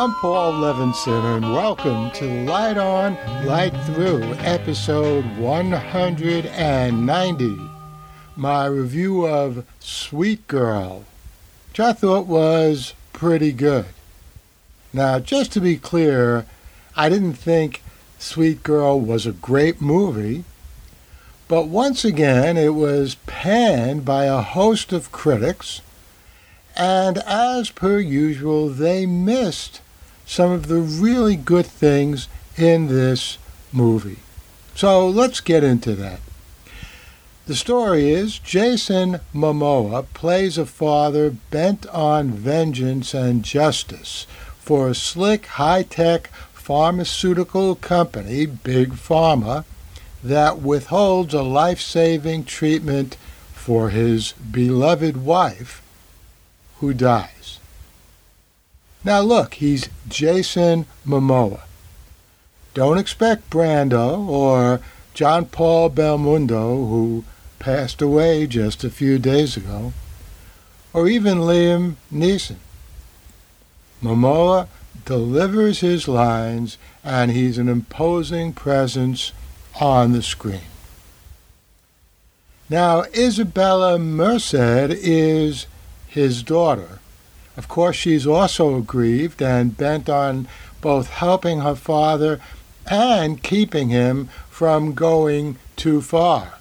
I'm Paul Levinson, and welcome to Light On, Light Through, episode 190. My review of Sweet Girl, which I thought was pretty good. Now, just to be clear, I didn't think Sweet Girl was a great movie, but once again, it was panned by a host of critics, and as per usual, they missed some of the really good things in this movie. So let's get into that. The story is Jason Momoa plays a father bent on vengeance and justice for a slick, high tech pharmaceutical company, Big Pharma, that withholds a life saving treatment for his beloved wife who dies. Now, look, he's Jason Momoa. Don't expect Brando or Jean-Paul Belmondo, who passed away just a few days ago, or even Liam Neeson. Momoa delivers his lines, and he's an imposing presence on the screen. Now, Isabela Merced is his daughter. Of course, she's also aggrieved and bent on both helping her father and keeping him from going too far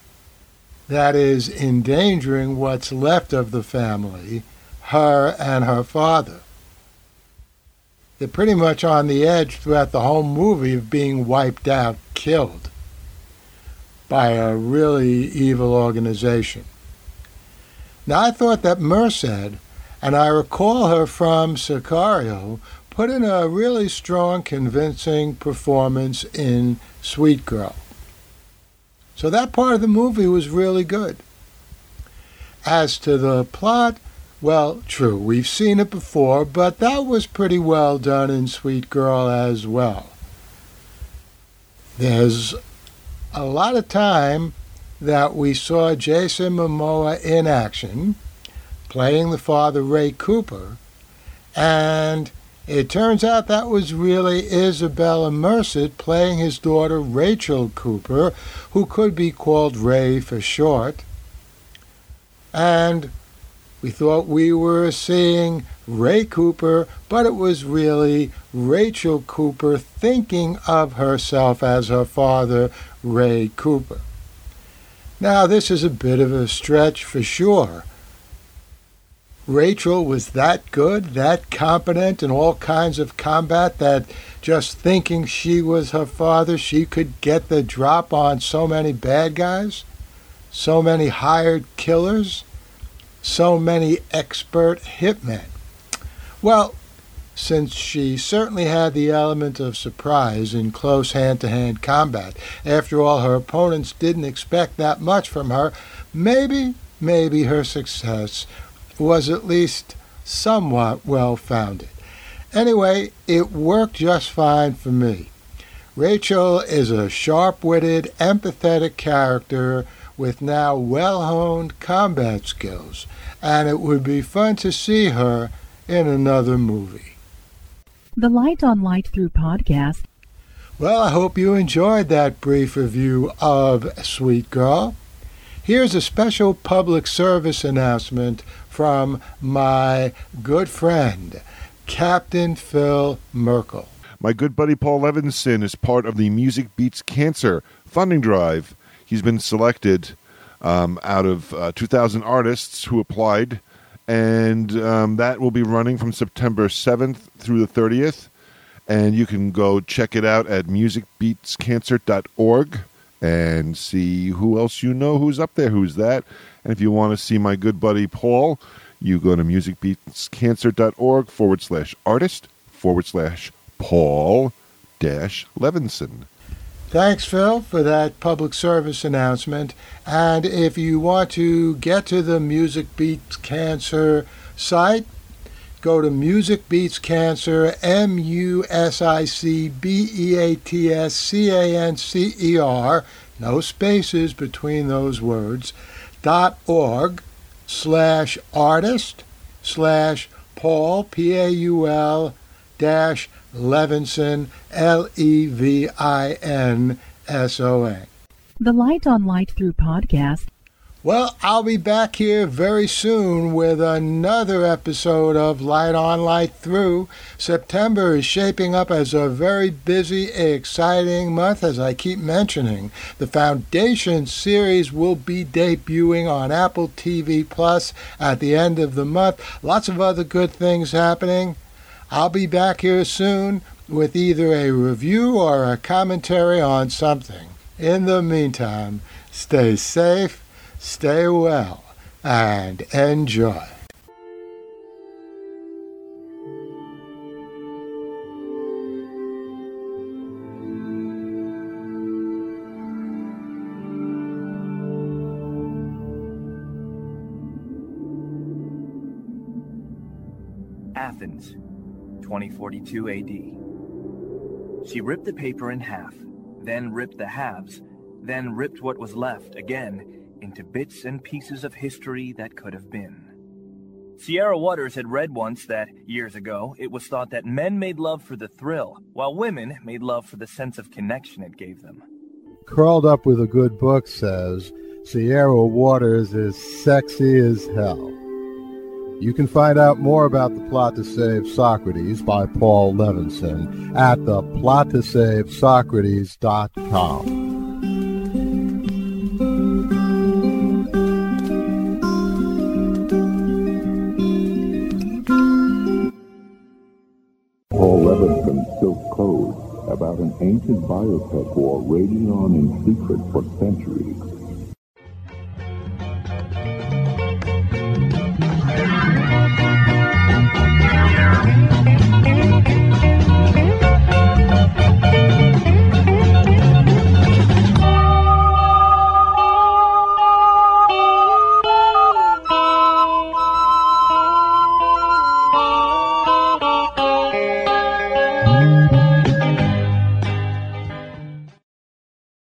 that is endangering what's left of the family, her and her father. They're pretty much on the edge throughout the whole movie of being wiped out, killed by a really evil organization. Now, I thought that Merced, and I recall her from Sicario, put in a really strong, convincing performance in Sweet Girl. So that part of the movie was really good. As to the plot, well, true, we've seen it before, but that was pretty well done in Sweet Girl as well. There's a lot of time that we saw Jason Momoa in action, playing the father Ray Cooper, and it turns out that was really Isabela Merced playing his daughter Rachel Cooper, who could be called Ray for short. And we thought we were seeing Ray Cooper, but it was really Rachel Cooper thinking of herself as her father, Ray Cooper. Now, this is a bit of a stretch for sure Rachel was that good, that competent in all kinds of combat that just thinking she was her father, she could get the drop on so many bad guys, so many hired killers, so many expert hitmen. Well, since she certainly had the element of surprise in close hand to hand combat, after all, her opponents didn't expect that much from her, maybe, maybe her success was at least somewhat well founded. Anyway, it worked just fine for me. Rachel is a sharp witted, empathetic character with now well honed combat skills, and it would be fun to see her in another movie. The Light on Light Through podcast. Well, I hope you enjoyed that brief review of Sweet Girl. Here's a special public service announcement from my good friend, Captain Phil Merkel. My good buddy Paul Levinson is part of the Music Beats Cancer funding drive. He's been selected um, out of uh, 2,000 artists who applied, and um, that will be running from September 7th through the 30th. And you can go check it out at musicbeatscancer.org and see who else you know who's up there, who's that. And if you want to see my good buddy Paul, you go to musicbeatscancer.org forward slash artist forward slash Paul dash Levinson. Thanks, Phil, for that public service announcement. And if you want to get to the Music Beats Cancer site, go to Music Beats Cancer, M U S I C B E A T S C A N C E R, no spaces between those words, dot org slash artist slash Paul, P A U L dash Levinson, L E V I N S O N. The Light on Light Through podcast well, I'll be back here very soon with another episode of Light On Light Through. September is shaping up as a very busy, exciting month, as I keep mentioning. The Foundation series will be debuting on Apple TV Plus at the end of the month. Lots of other good things happening. I'll be back here soon with either a review or a commentary on something. In the meantime, stay safe stay well, and enjoy. Athens, 2042 AD. She ripped the paper in half, then ripped the halves, then ripped what was left again into bits and pieces of history that could have been. Sierra Waters had read once that, years ago, it was thought that men made love for the thrill, while women made love for the sense of connection it gave them. Curled Up with a Good Book says Sierra Waters is sexy as hell. You can find out more about the plot to save Socrates by Paul Levinson at the ancient biotech war raging on in secret for centuries.